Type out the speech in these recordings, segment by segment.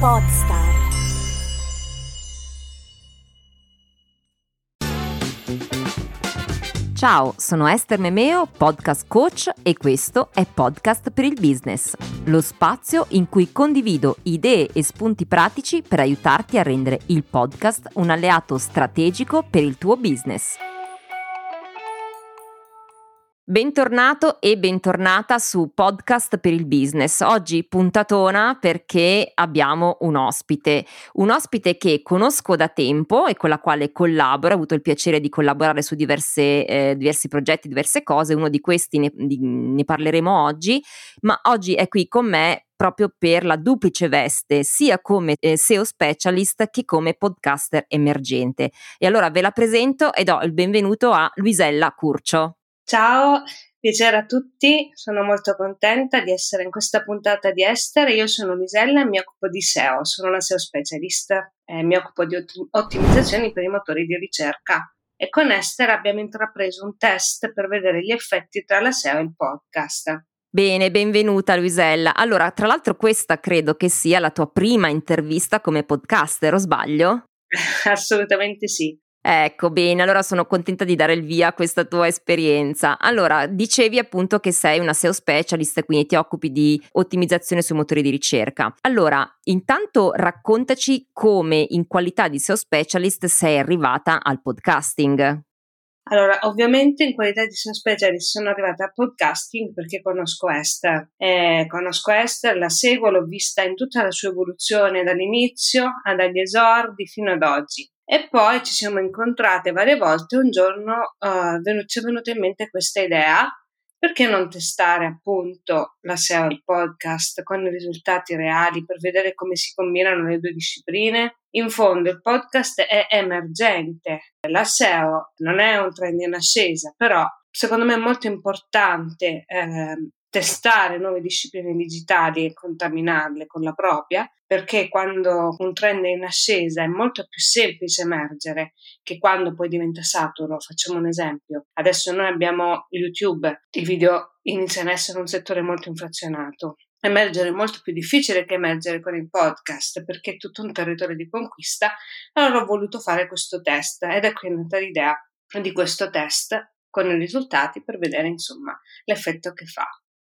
Podstar. Ciao, sono Esther Memeo, podcast coach e questo è Podcast per il Business, lo spazio in cui condivido idee e spunti pratici per aiutarti a rendere il podcast un alleato strategico per il tuo business. Bentornato e bentornata su Podcast per il Business. Oggi puntatona perché abbiamo un ospite, un ospite che conosco da tempo e con la quale collaboro, ho avuto il piacere di collaborare su diverse, eh, diversi progetti, diverse cose, uno di questi ne, di, ne parleremo oggi, ma oggi è qui con me proprio per la duplice veste, sia come eh, SEO specialist che come podcaster emergente. E allora ve la presento e do il benvenuto a Luisella Curcio. Ciao, piacere a tutti, sono molto contenta di essere in questa puntata di Esther. Io sono Misella e mi occupo di SEO, sono una SEO specialist e mi occupo di ottimizzazioni per i motori di ricerca. E con Esther abbiamo intrapreso un test per vedere gli effetti tra la SEO e il podcast. Bene, benvenuta Luisella. Allora, tra l'altro questa credo che sia la tua prima intervista come podcaster, o sbaglio? Assolutamente sì. Ecco, bene, allora sono contenta di dare il via a questa tua esperienza. Allora, dicevi appunto che sei una SEO specialist, quindi ti occupi di ottimizzazione sui motori di ricerca. Allora, intanto raccontaci come in qualità di SEO specialist sei arrivata al podcasting. Allora, ovviamente in qualità di SEO specialist sono arrivata al podcasting perché conosco Esther. Eh, conosco Esther, la seguo, l'ho vista in tutta la sua evoluzione dall'inizio, dagli esordi fino ad oggi. E poi ci siamo incontrate varie volte. Un giorno uh, ci è venuta in mente questa idea: perché non testare appunto la SEO il podcast con i risultati reali per vedere come si combinano le due discipline? In fondo il podcast è emergente, la SEO non è un trend in ascesa, però secondo me è molto importante eh, testare nuove discipline digitali e contaminarle con la propria, perché quando un trend è in ascesa è molto più semplice emergere che quando poi diventa saturo. Facciamo un esempio. Adesso noi abbiamo YouTube, i video iniziano a essere un settore molto inflazionato. Emergere è molto più difficile che emergere con il podcast perché è tutto un territorio di conquista. Allora ho voluto fare questo test ed è qui nata l'idea di questo test con i risultati per vedere insomma l'effetto che fa.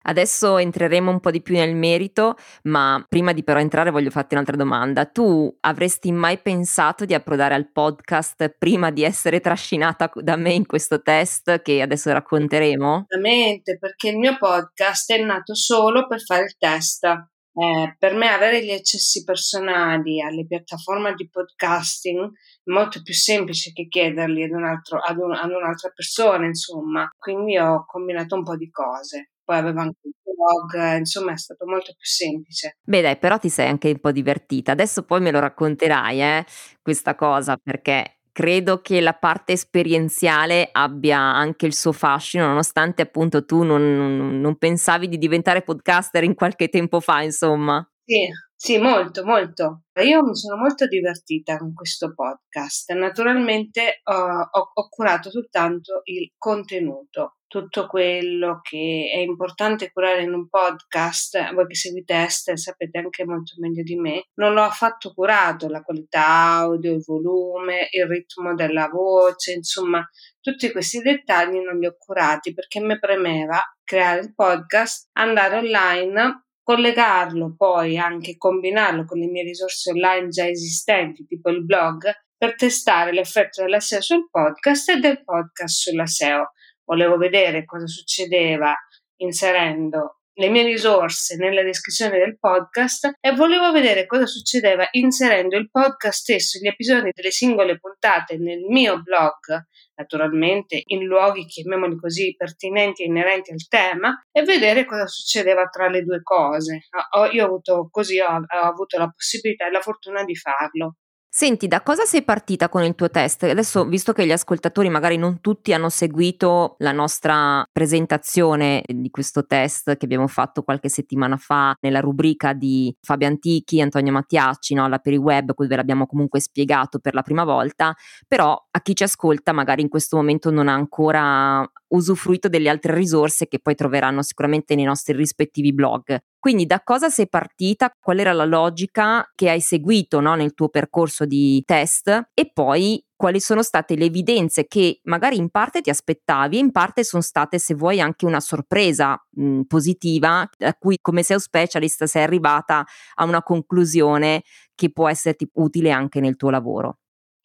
Adesso entreremo un po' di più nel merito, ma prima di però entrare voglio farti un'altra domanda. Tu avresti mai pensato di approdare al podcast prima di essere trascinata da me in questo test che adesso racconteremo? Assolutamente, perché il mio podcast è nato solo per fare il test. Eh, per me avere gli accessi personali alle piattaforme di podcasting è molto più semplice che chiederli ad, un altro, ad, un, ad un'altra persona, insomma. Quindi ho combinato un po' di cose poi aveva anche il blog, insomma è stato molto più semplice. Beh dai, però ti sei anche un po' divertita. Adesso poi me lo racconterai, eh, questa cosa, perché credo che la parte esperienziale abbia anche il suo fascino, nonostante appunto tu non, non, non pensavi di diventare podcaster in qualche tempo fa, insomma. Sì, sì, molto, molto. Io mi sono molto divertita con questo podcast. Naturalmente uh, ho, ho curato soltanto il contenuto tutto quello che è importante curare in un podcast, voi che seguite Esther sapete anche molto meglio di me, non l'ho affatto curato, la qualità audio, il volume, il ritmo della voce, insomma, tutti questi dettagli non li ho curati perché mi premeva creare il podcast, andare online collegarlo poi anche combinarlo con le mie risorse online già esistenti, tipo il blog, per testare l'effetto della SEO sul podcast e del podcast sulla SEO volevo vedere cosa succedeva inserendo le mie risorse nella descrizione del podcast e volevo vedere cosa succedeva inserendo il podcast stesso, gli episodi delle singole puntate nel mio blog, naturalmente in luoghi, chiamiamoli così, pertinenti e inerenti al tema, e vedere cosa succedeva tra le due cose. Io ho avuto così, ho, ho avuto la possibilità e la fortuna di farlo. Senti, da cosa sei partita con il tuo test? Adesso, visto che gli ascoltatori magari non tutti hanno seguito la nostra presentazione di questo test che abbiamo fatto qualche settimana fa nella rubrica di Fabio Antichi, Antonio Mattiacci, no? la per il web, cui ve l'abbiamo comunque spiegato per la prima volta, però a chi ci ascolta magari in questo momento non ha ancora usufruito delle altre risorse che poi troveranno sicuramente nei nostri rispettivi blog. Quindi da cosa sei partita? Qual era la logica che hai seguito no, nel tuo percorso di test? E poi quali sono state le evidenze che magari in parte ti aspettavi e in parte sono state, se vuoi, anche una sorpresa mh, positiva a cui come SEO specialist sei arrivata a una conclusione che può esserti utile anche nel tuo lavoro.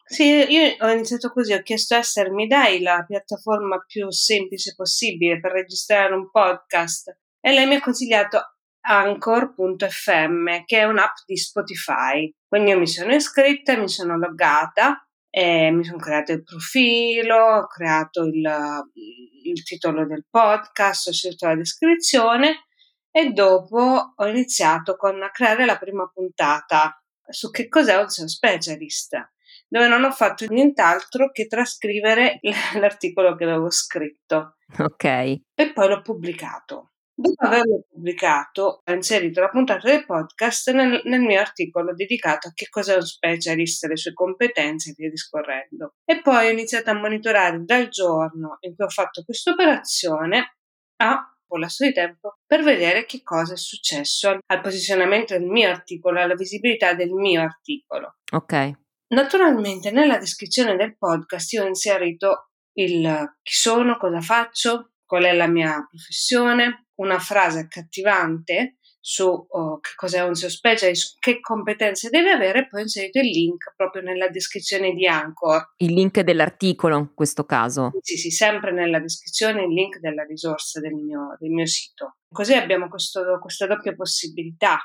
Sì, io ho iniziato così, ho chiesto a Esther, mi dai la piattaforma più semplice possibile per registrare un podcast? E lei mi ha consigliato Anchor.fm, che è un'app di Spotify. Quindi io mi sono iscritta, mi sono loggata, mi sono creato il profilo, ho creato il, il titolo del podcast, ho scelto la descrizione e dopo ho iniziato con a creare la prima puntata su che cos'è un SEO specialist dove non ho fatto nient'altro che trascrivere l'articolo che avevo scritto. Ok. E poi l'ho pubblicato. Dopo averlo pubblicato, ho inserito la puntata del podcast nel, nel, mio articolo dedicato a che cos'è un specialist, le sue competenze e via discorrendo. E poi ho iniziato a monitorare dal giorno in cui ho fatto questa operazione a un lasso di tempo per vedere che cosa è successo al posizionamento del mio articolo, alla visibilità del mio articolo. Ok. Naturalmente nella descrizione del podcast io ho inserito il chi sono, cosa faccio, qual è la mia professione, una frase accattivante su oh, che cos'è un SEO specialist, che competenze deve avere e poi ho inserito il link proprio nella descrizione di Anchor. Il link dell'articolo in questo caso? Sì, sì, sempre nella descrizione il link della risorsa del mio, del mio sito. Così abbiamo questo, questa doppia possibilità.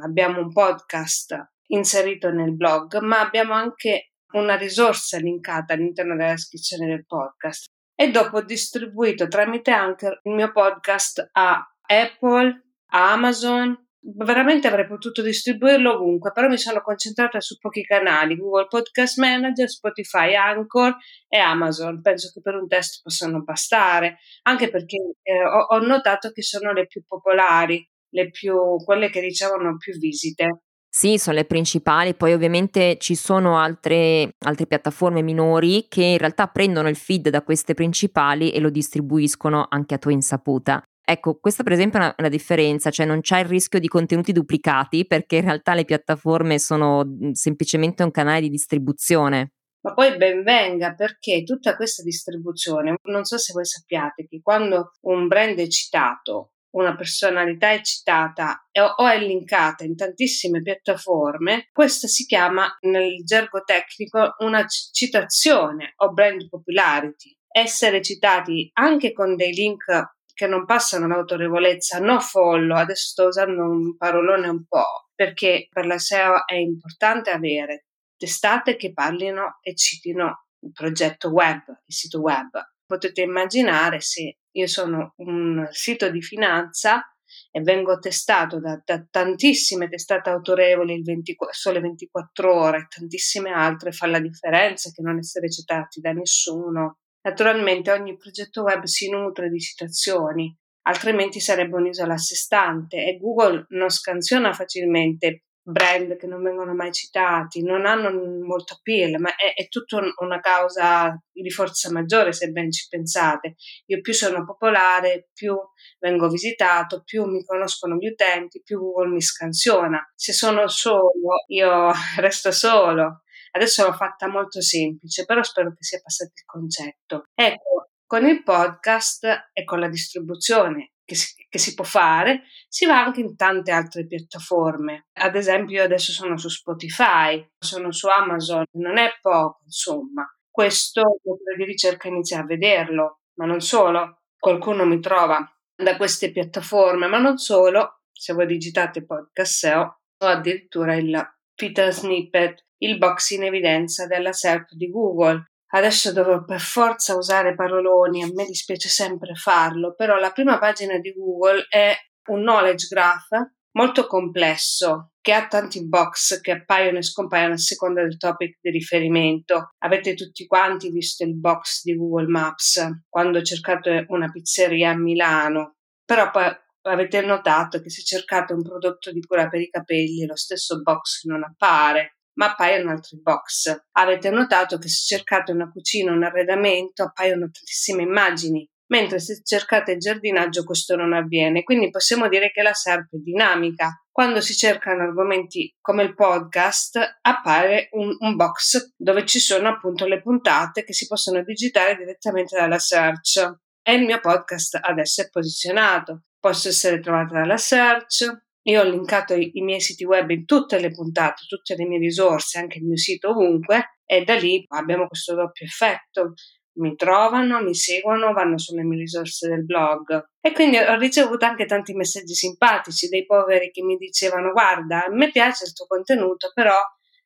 Abbiamo un podcast inserito nel blog, ma abbiamo anche una risorsa linkata all'interno della descrizione del podcast. E dopo ho distribuito tramite anche il mio podcast a Apple, a Amazon. Veramente avrei potuto distribuirlo ovunque, però mi sono concentrata su pochi canali, Google Podcast Manager, Spotify, Anchor e Amazon. Penso che per un test possano bastare, anche perché eh, ho, ho notato che sono le più popolari, le più, quelle che ricevono più visite. Sì, sono le principali, poi ovviamente ci sono altre, altre, piattaforme minori che in realtà prendono il feed da queste principali e lo distribuiscono anche a tua insaputa. Ecco, questa per esempio è una, una differenza, cioè non c'è il rischio di contenuti duplicati perché in realtà le piattaforme sono semplicemente un canale di distribuzione. Ma poi ben venga perché tutta questa distribuzione, non so se voi sappiate che quando un brand è citato una personalità è citata o è linkata in tantissime piattaforme, questa si chiama nel gergo tecnico una citazione o brand popularity. Essere citati anche con dei link che non passano l'autorevolezza, no follow, adesso sto usando un parolone un po', perché per la SEO è importante avere testate che parlino e citino il progetto web, il sito web. Potete immaginare se io sono un sito di finanza e vengo testato da, da tantissime testate autorevoli, il 20, Sole 24 ore e tantissime altre, fa la differenza che non essere citati da nessuno. Naturalmente ogni progetto web si nutre di citazioni, altrimenti sarebbe un'isola a sé stante e Google non scansiona facilmente brand che non vengono mai citati, non hanno molto appeal, ma è, è tutta un, una causa di forza maggiore se ben ci pensate. Io più sono popolare, più vengo visitato, più mi conoscono gli utenti, più Google mi scansiona. Se sono solo, io resto solo. Adesso l'ho fatta molto semplice, però spero che sia passato il concetto. Ecco, con il podcast e con la distribuzione che si, che si, può fare, si va anche in tante altre piattaforme. Ad esempio, io adesso sono su Spotify, sono su Amazon, non è poco, insomma. Questo il motore di ricerca inizia a vederlo, ma non solo. Qualcuno mi trova da queste piattaforme, ma non solo. Se voi digitate podcast SEO o addirittura il feature snippet, il box in evidenza della SERP di Google, Adesso dovrò per forza usare paroloni, a me dispiace sempre farlo, però la prima pagina di Google è un knowledge graph molto complesso che ha tanti box che appaiono e scompaiono a seconda del topic di riferimento. Avete tutti quanti visto il box di Google Maps quando cercate una pizzeria a Milano, però poi avete notato che se cercate un prodotto di cura per i capelli lo stesso box non appare ma appaiono altri box. Avete notato che se cercate una cucina, un arredamento, appaiono tantissime immagini, mentre se cercate il giardinaggio questo non avviene. Quindi possiamo dire che la SERP è dinamica. Quando si cercano argomenti come il podcast, appare un, un box dove ci sono appunto le puntate che si possono digitare direttamente dalla search. E il mio podcast adesso è posizionato. Posso essere trovato dalla search, io ho linkato i, i, miei siti web in tutte le puntate, tutte le mie risorse, anche il mio sito ovunque e da lì abbiamo questo doppio effetto. Mi trovano, mi seguono, vanno sulle mie risorse del blog. E quindi ho ricevuto anche tanti messaggi simpatici dei poveri che mi dicevano guarda, a me piace il tuo contenuto, però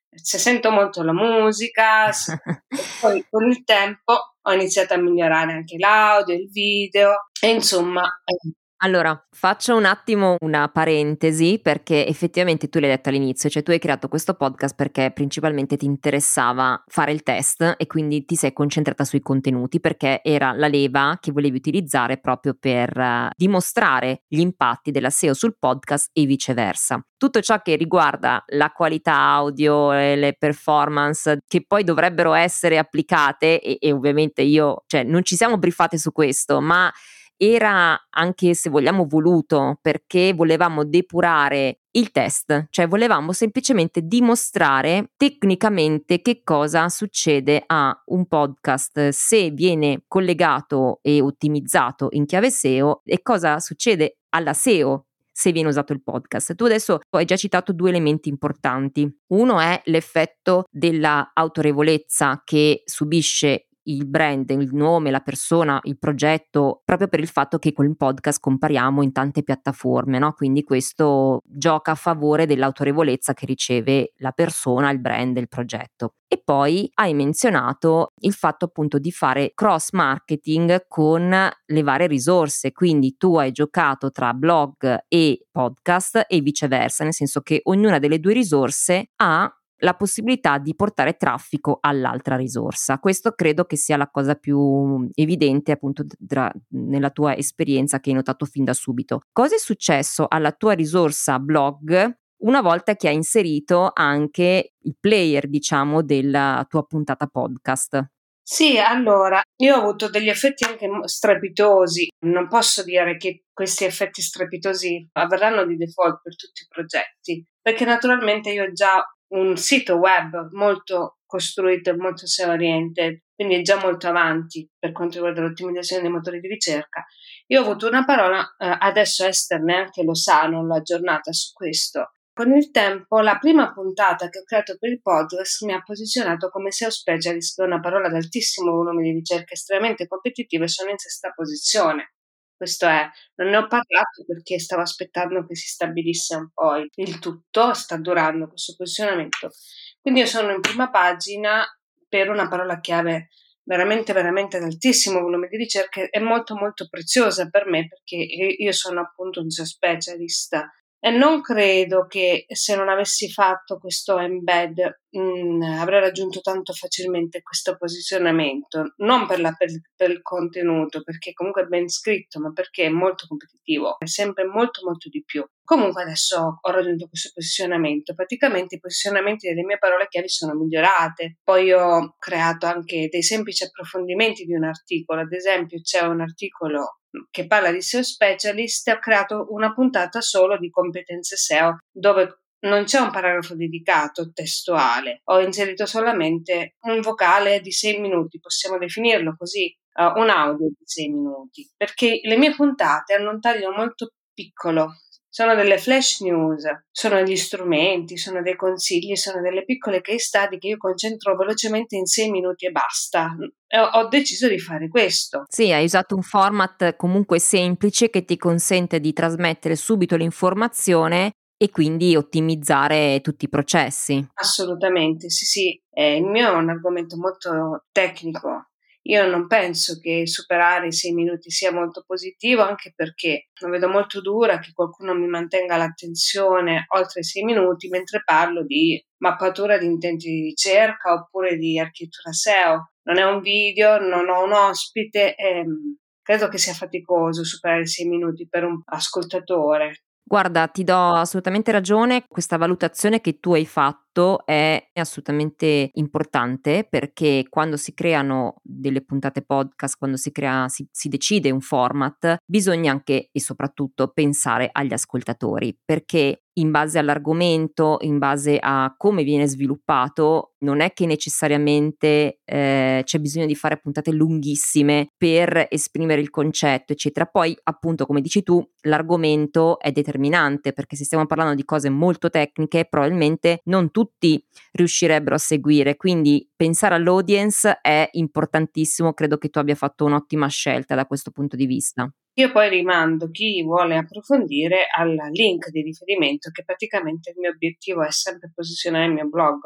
se sento molto la musica, poi con il tempo ho iniziato a migliorare anche l'audio, il video e insomma eh, allora, faccio un attimo una parentesi perché effettivamente tu l'hai detto all'inizio, cioè tu hai creato questo podcast perché principalmente ti interessava fare il test e quindi ti sei concentrata sui contenuti perché era la leva che volevi utilizzare proprio per uh, dimostrare gli impatti della SEO sul podcast e viceversa. Tutto ciò che riguarda la qualità audio e le performance che poi dovrebbero essere applicate e, e ovviamente io, cioè non ci siamo briefate su questo, ma era anche se vogliamo voluto perché volevamo depurare il test, cioè volevamo semplicemente dimostrare tecnicamente che cosa succede a un podcast se viene collegato e ottimizzato in chiave SEO e cosa succede alla SEO se viene usato il podcast. Tu adesso hai già citato due elementi importanti. Uno è l'effetto della autorevolezza che subisce il brand, il nome, la persona, il progetto, proprio per il fatto che con il podcast compariamo in tante piattaforme, no? Quindi questo gioca a favore dell'autorevolezza che riceve la persona, il brand, il progetto. E poi hai menzionato il fatto appunto di fare cross marketing con le varie risorse, quindi tu hai giocato tra blog e podcast e viceversa, nel senso che ognuna delle due risorse ha la possibilità di portare traffico all'altra risorsa. Questo credo che sia la cosa più evidente appunto tra, nella tua esperienza che hai notato fin da subito. Cosa è successo alla tua risorsa blog una volta che hai inserito anche il player, diciamo, della tua puntata podcast? Sì, allora, io ho avuto degli effetti anche strepitosi. Non posso dire che questi effetti strepitosi avverranno di default per tutti i progetti, perché naturalmente io già un sito web molto costruito e molto SEO oriented, quindi già molto avanti per quanto riguarda l'ottimizzazione dei motori di ricerca. Io ho avuto una parola, eh, adesso Esther neanche lo sa, non l'ho aggiornata su questo. Con il tempo, la prima puntata che ho creato per il podcast mi ha posizionato come SEO specialist, una parola ad altissimo volume di ricerca estremamente competitiva e sono in sesta posizione. Questo è, non ne ho parlato perché stavo aspettando che si stabilisse un po' il tutto, sta durando questo posizionamento. Quindi io sono in prima pagina per una parola chiave veramente, veramente ad altissimo volume di ricerca e molto, molto preziosa per me perché io sono appunto un specialist e non credo che se non avessi fatto questo embed mh, mm, avrei raggiunto tanto facilmente questo posizionamento, non per, la, per, per, il contenuto, perché comunque è ben scritto, ma perché è molto competitivo, è sempre molto molto di più. Comunque adesso ho raggiunto questo posizionamento, praticamente i posizionamenti delle mie parole chiavi sono migliorate, poi ho creato anche dei semplici approfondimenti di un articolo, ad esempio c'è un articolo che parla di SEO specialist, ho creato una puntata solo di competenze SEO dove non c'è un paragrafo dedicato testuale, ho inserito solamente un vocale di 6 minuti, possiamo definirlo così, uh, un audio di 6 minuti, perché le mie puntate hanno un taglio molto piccolo, sono delle flash news, sono degli strumenti, sono dei consigli, sono delle piccole case study che io concentro velocemente in sei minuti e basta. Ho deciso di fare questo. Sì, hai usato un format comunque semplice che ti consente di trasmettere subito l'informazione e quindi ottimizzare tutti i processi. Assolutamente, sì, sì. Eh, il mio è un argomento molto tecnico, io non penso che superare i sei minuti sia molto positivo, anche perché lo vedo molto dura che qualcuno mi mantenga l'attenzione oltre i sei minuti mentre parlo di mappatura di intenti di ricerca oppure di architettura SEO. Non è un video, non ho un ospite e credo che sia faticoso superare i sei minuti per un ascoltatore. Guarda, ti do assolutamente ragione, questa valutazione che tu hai fatto è assolutamente importante perché quando si creano delle puntate podcast, quando si crea, si, si decide un format, bisogna anche e soprattutto pensare agli ascoltatori perché in base all'argomento, in base a come viene sviluppato, non è che necessariamente eh, c'è bisogno di fare puntate lunghissime per esprimere il concetto, eccetera. Poi, appunto, come dici tu, l'argomento è determinante perché se stiamo parlando di cose molto tecniche, probabilmente non tutti riuscirebbero a seguire. Quindi pensare all'audience è importantissimo. Credo che tu abbia fatto un'ottima scelta da questo punto di vista. Io poi rimando chi vuole approfondire al link di riferimento che praticamente il mio obiettivo è sempre posizionare il mio blog,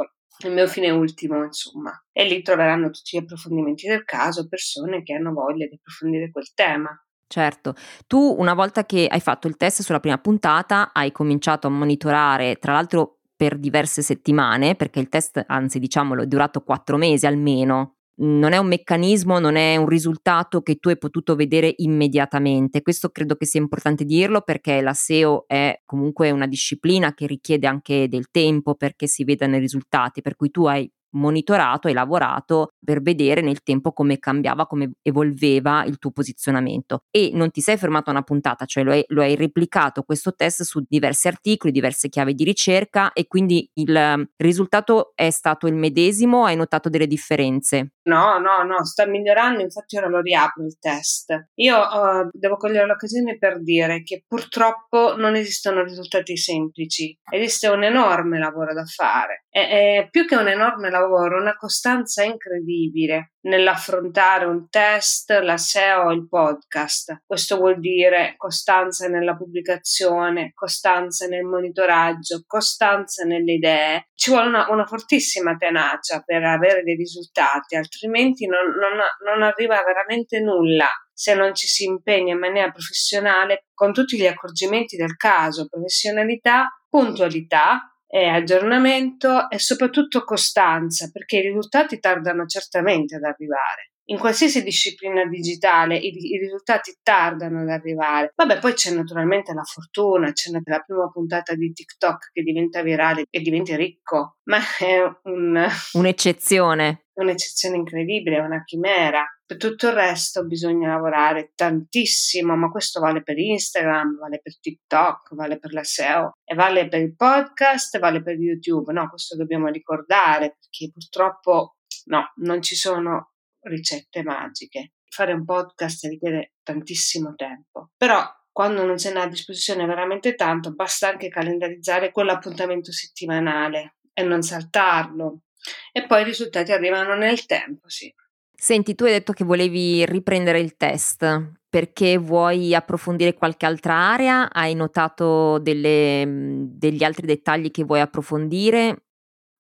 il mio fine ultimo, insomma. E lì troveranno tutti gli approfondimenti del caso, persone che hanno voglia di approfondire quel tema. Certo, tu una volta che hai fatto il test sulla prima puntata hai cominciato a monitorare, tra l'altro per diverse settimane, perché il test, anzi diciamolo, è durato quattro mesi almeno, non è un meccanismo, non è un risultato che tu hai potuto vedere immediatamente. Questo credo che sia importante dirlo perché la SEO è comunque una disciplina che richiede anche del tempo perché si vedano i risultati, per cui tu hai monitorato e lavorato per vedere nel tempo come cambiava, come evolveva il tuo posizionamento e non ti sei fermato a una puntata, cioè lo hai, lo hai replicato questo test su diversi articoli, diverse chiavi di ricerca e quindi il ehm, risultato è stato il medesimo, hai notato delle differenze? No, no, no, sta migliorando, infatti ora lo riapro il test. Io uh, devo cogliere l'occasione per dire che purtroppo non esistono risultati semplici, esiste un enorme lavoro da fare, e, e più che un enorme lavoro, una costanza incredibile nell'affrontare un test, la SEO il podcast. Questo vuol dire costanza nella pubblicazione, costanza nel monitoraggio, costanza nelle idee. Ci vuole una, una fortissima tenacia per avere dei risultati, altrimenti non, non, non arriva veramente nulla se non ci si impegna in maniera professionale con tutti gli accorgimenti del caso, professionalità, puntualità, e aggiornamento e soprattutto costanza, perché i risultati tardano certamente ad arrivare. In qualsiasi disciplina digitale i, i, risultati tardano ad arrivare. Vabbè, poi c'è naturalmente la fortuna, c'è la prima puntata di TikTok che diventa virale e diventi ricco, ma è un, un'eccezione. Un'eccezione incredibile, una chimera. Per tutto il resto bisogna lavorare tantissimo, ma questo vale per Instagram, vale per TikTok, vale per la SEO e vale per il podcast, vale per YouTube. No, questo dobbiamo ricordare perché purtroppo no, non ci sono ricette magiche. Fare un podcast richiede tantissimo tempo, però quando non ce n'è a disposizione veramente tanto, basta anche calendarizzare quell'appuntamento settimanale e non saltarlo. E poi i risultati arrivano nel tempo, sì. Senti, tu hai detto che volevi riprendere il test perché vuoi approfondire qualche altra area? Hai notato delle, mhmm, degli altri dettagli che vuoi approfondire?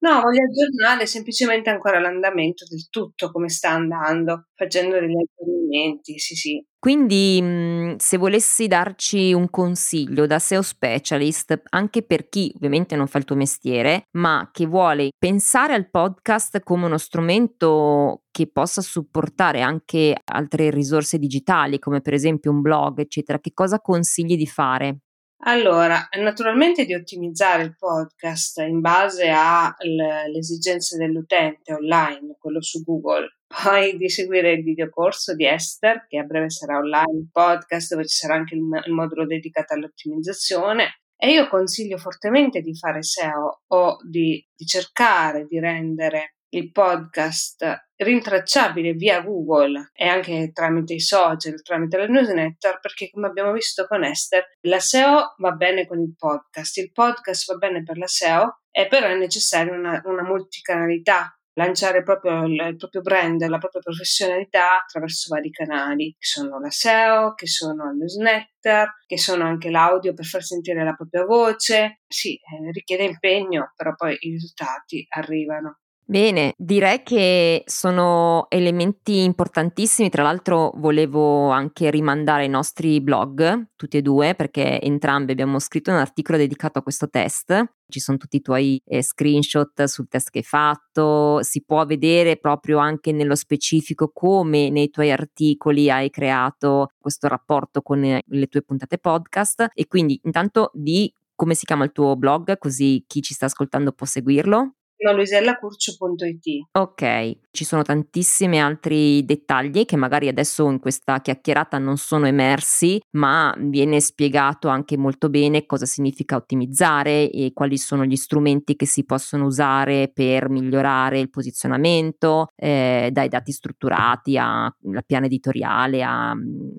No, voglio aggiornare semplicemente ancora l'andamento del tutto, come sta andando, facendo degli aggiornamenti, sì, sì. Quindi, mhmm, se volessi darci un consiglio da SEO specialist, anche per chi ovviamente non fa il tuo mestiere, ma che vuole pensare al podcast come uno strumento che possa supportare anche altre risorse digitali, come per esempio un blog, eccetera, che cosa consigli di fare? Allora, naturalmente di ottimizzare il podcast in base alle esigenze dell'utente online, quello su Google, poi di seguire il videocorso di Esther, che a breve sarà online, il podcast dove ci sarà anche il, il modulo dedicato all'ottimizzazione. E io consiglio fortemente di fare SEO o di, di cercare di rendere il podcast rintracciabile via Google e anche tramite i social, tramite la newsletter, perché come abbiamo visto con Esther, la SEO va bene con il podcast, il podcast va bene per la SEO, e però è necessaria una, una multicanalità, lanciare proprio il, il, proprio brand, la propria professionalità attraverso vari canali, che sono la SEO, che sono il newsletter, che sono anche l'audio per far sentire la propria voce. Sì, eh, richiede impegno, però poi i risultati arrivano. Bene, direi che sono elementi importantissimi, tra l'altro volevo anche rimandare i nostri blog, tutti e due, perché entrambi abbiamo scritto un articolo dedicato a questo test, ci sono tutti i tuoi eh, screenshot sul test che hai fatto, si può vedere proprio anche nello specifico come nei tuoi articoli hai creato questo rapporto con eh, le tue puntate podcast. E quindi intanto di come si chiama il tuo blog così chi ci sta ascoltando può seguirlo luisellacurcio.it. Ok, ci sono tantissimi altri dettagli che magari adesso in questa chiacchierata non sono emersi, ma viene spiegato anche molto bene cosa significa ottimizzare e quali sono gli strumenti che si possono usare per migliorare il posizionamento, eh, dai dati strutturati alla piana editoriale a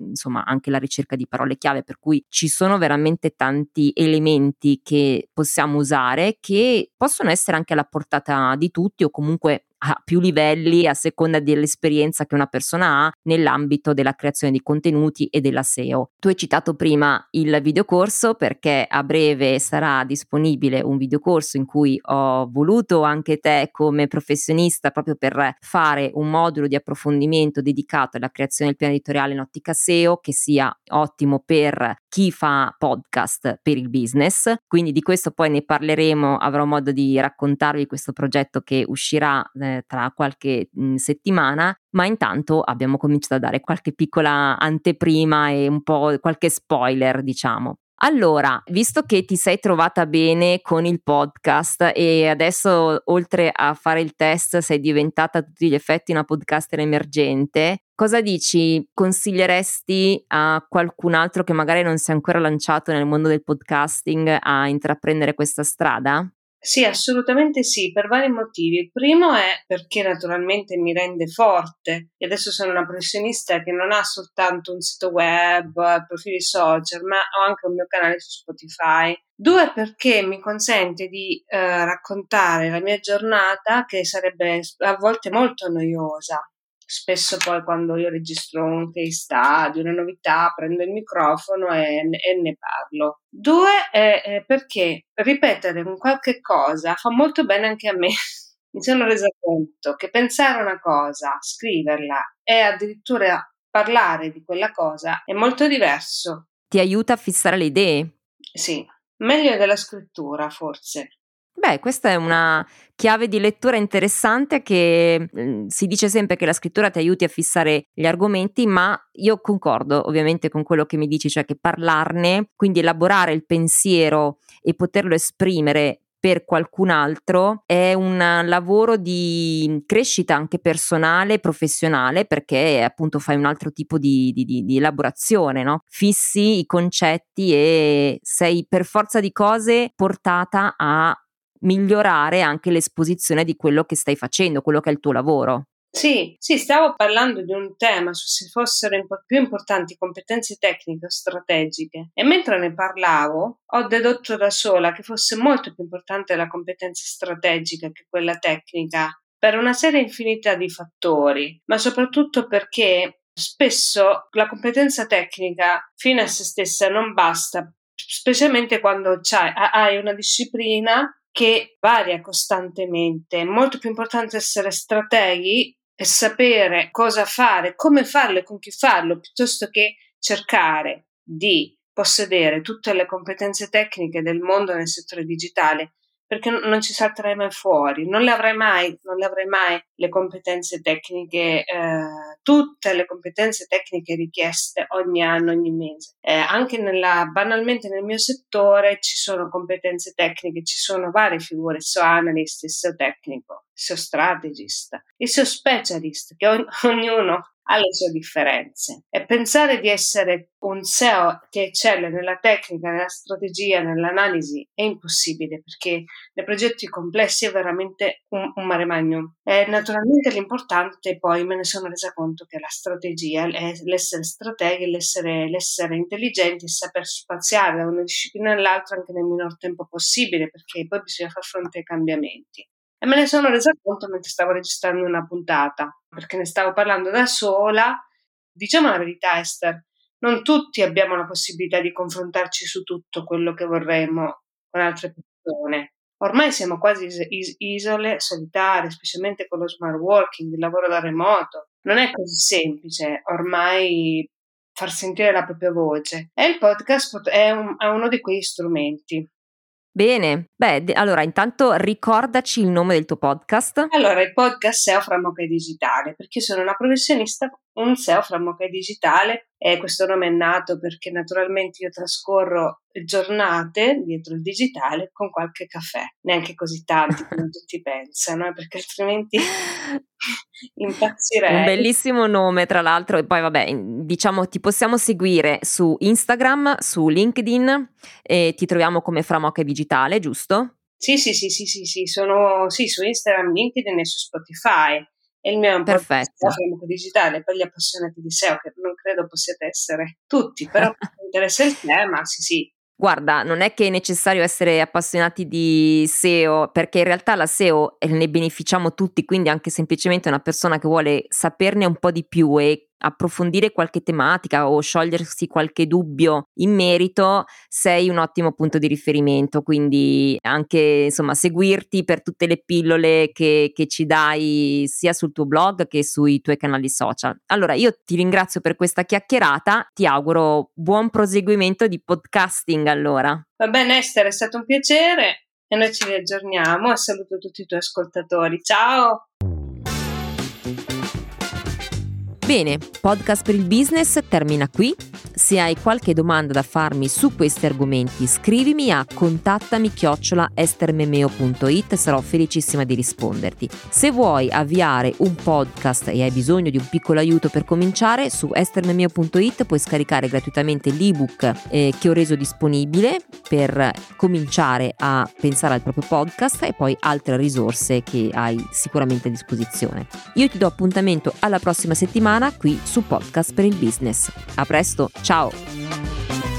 insomma anche la ricerca di parole chiave, per cui ci sono veramente tanti elementi che possiamo usare che possono essere anche alla portata portata di tutti o comunque a più livelli a seconda dell'esperienza che una persona ha nell'ambito della creazione di contenuti e della SEO. Tu hai citato prima il videocorso perché a breve sarà disponibile un videocorso in cui ho voluto anche te come professionista proprio per fare un modulo di approfondimento dedicato alla creazione del piano editoriale in ottica SEO che sia ottimo per chi fa podcast per il business. Quindi di questo poi ne parleremo, avrò modo di raccontarvi questo progetto che uscirà eh, tra qualche mh, settimana, ma intanto abbiamo cominciato a dare qualche piccola anteprima e un po' qualche spoiler, diciamo. Allora, visto che ti sei trovata bene con il podcast e adesso oltre a fare il test sei diventata a tutti gli effetti una podcaster emergente, cosa dici? Consiglieresti a qualcun altro che magari non si è ancora lanciato nel mondo del podcasting a intraprendere questa strada? Sì, assolutamente sì, per vari motivi. Il primo è perché naturalmente mi rende forte e adesso sono una professionista che non ha soltanto un sito web, profili social, ma ho anche un mio canale su Spotify. Due, perché mi consente di eh, raccontare la mia giornata che sarebbe a volte molto noiosa spesso poi quando io registro un case study, una novità, prendo il microfono e, e ne parlo. Due, è, perché ripetere un qualche cosa fa molto bene anche a me. Mi sono resa conto che pensare una cosa, scriverla e addirittura parlare di quella cosa è molto diverso. Ti aiuta a fissare le idee? Sì, meglio della scrittura forse. Beh, questa è una chiave di lettura interessante che mh, si dice sempre che la scrittura ti aiuti a fissare gli argomenti, ma io concordo ovviamente con quello che mi dici, cioè che parlarne, quindi elaborare il pensiero e poterlo esprimere per qualcun altro è un lavoro di crescita anche personale e professionale perché appunto fai un altro tipo di, di, di elaborazione, no? fissi i concetti e sei per forza di cose portata a migliorare anche l'esposizione di quello che stai facendo, quello che è il tuo lavoro. Sì, sì, stavo parlando di un tema su se fossero impo- più importanti competenze tecniche o strategiche e mentre ne parlavo ho dedotto da sola che fosse molto più importante la competenza strategica che quella tecnica per una serie infinita di fattori, ma soprattutto perché spesso la competenza tecnica fino a se stessa non basta, specialmente quando hai una disciplina che varia costantemente. È molto più importante essere strateghi e sapere cosa fare, come farlo e con chi farlo, piuttosto che cercare di possedere tutte le competenze tecniche del mondo nel settore digitale perché non ci salterai mai fuori, non le avrai mai, non le avrai mai le competenze tecniche, eh, tutte le competenze tecniche richieste ogni anno, ogni mese. Eh, anche nella, banalmente nel mio settore ci sono competenze tecniche, ci sono varie figure, SEO analyst, SEO tecnico, SEO strategist, il SEO specialist, che ogn- ognuno ha le sue differenze. E pensare di essere un SEO che eccelle nella tecnica, nella strategia, nell'analisi è impossibile perché nei progetti complessi è veramente un, un mare magnum. E naturalmente l'importante poi me ne sono resa conto che la strategia l'essere strateghi, l'essere, l'essere intelligenti saper spaziare da una disciplina all'altra anche nel minor tempo possibile perché poi bisogna far fronte ai cambiamenti. E me ne sono resa conto mentre stavo registrando una puntata, perché ne stavo parlando da sola. Diciamo la verità, Esther, non tutti abbiamo la possibilità di confrontarci su tutto quello che vorremmo con altre persone. Ormai siamo quasi is- isole solitarie, specialmente con lo smart working, il lavoro da remoto. Non è così semplice ormai far sentire la propria voce e il podcast è, un, è uno di quegli strumenti. Bene, beh, allora intanto ricordaci il nome del tuo podcast. Allora, il podcast SEO fra Moca Digitale, perché sono una professionista, un SEO fra Moca Digitale e questo nome è nato perché naturalmente io trascorro giornate dietro il digitale con qualche caffè, neanche così tanti come tutti pensano, eh, perché altrimenti impazzirei. Un bellissimo nome, tra l'altro, e poi vabbè, diciamo ti possiamo seguire su Instagram, su LinkedIn e ti troviamo come Framoche Digitale, giusto? Sì, sì, sì, sì, sì, sì, sono sì, su Instagram, LinkedIn e su Spotify. E il mio è un Perfetto. po' digitale per gli appassionati di SEO, che non credo possiate essere tutti, però se interessa il tema, sì, sì, Guarda, non è che è necessario essere appassionati di SEO, perché in realtà la SEO eh, ne beneficiamo tutti, quindi anche semplicemente una persona che vuole saperne un po' di più e approfondire qualche tematica o sciogliersi qualche dubbio in merito, sei un ottimo punto di riferimento. Quindi anche insomma seguirti per tutte le pillole che, che ci dai sia sul tuo blog che sui tuoi canali social. Allora io ti ringrazio per questa chiacchierata, ti auguro buon proseguimento di podcasting allora. Va bene Esther, è stato un piacere e noi ci riaggiorniamo e saluto tutti i tuoi ascoltatori. Ciao! Bene, podcast per il business termina qui. Se hai qualche domanda da farmi su questi argomenti, scrivimi a contattami chiocciola estermemeo.it, sarò felicissima di risponderti. Se vuoi avviare un podcast e hai bisogno di un piccolo aiuto per cominciare, su estermemeo.it puoi scaricare gratuitamente l'ebook eh, che ho reso disponibile per cominciare a pensare al proprio podcast e poi altre risorse che hai sicuramente a disposizione. Io ti do appuntamento alla prossima settimana qui su Podcast per il Business. A presto, ciao!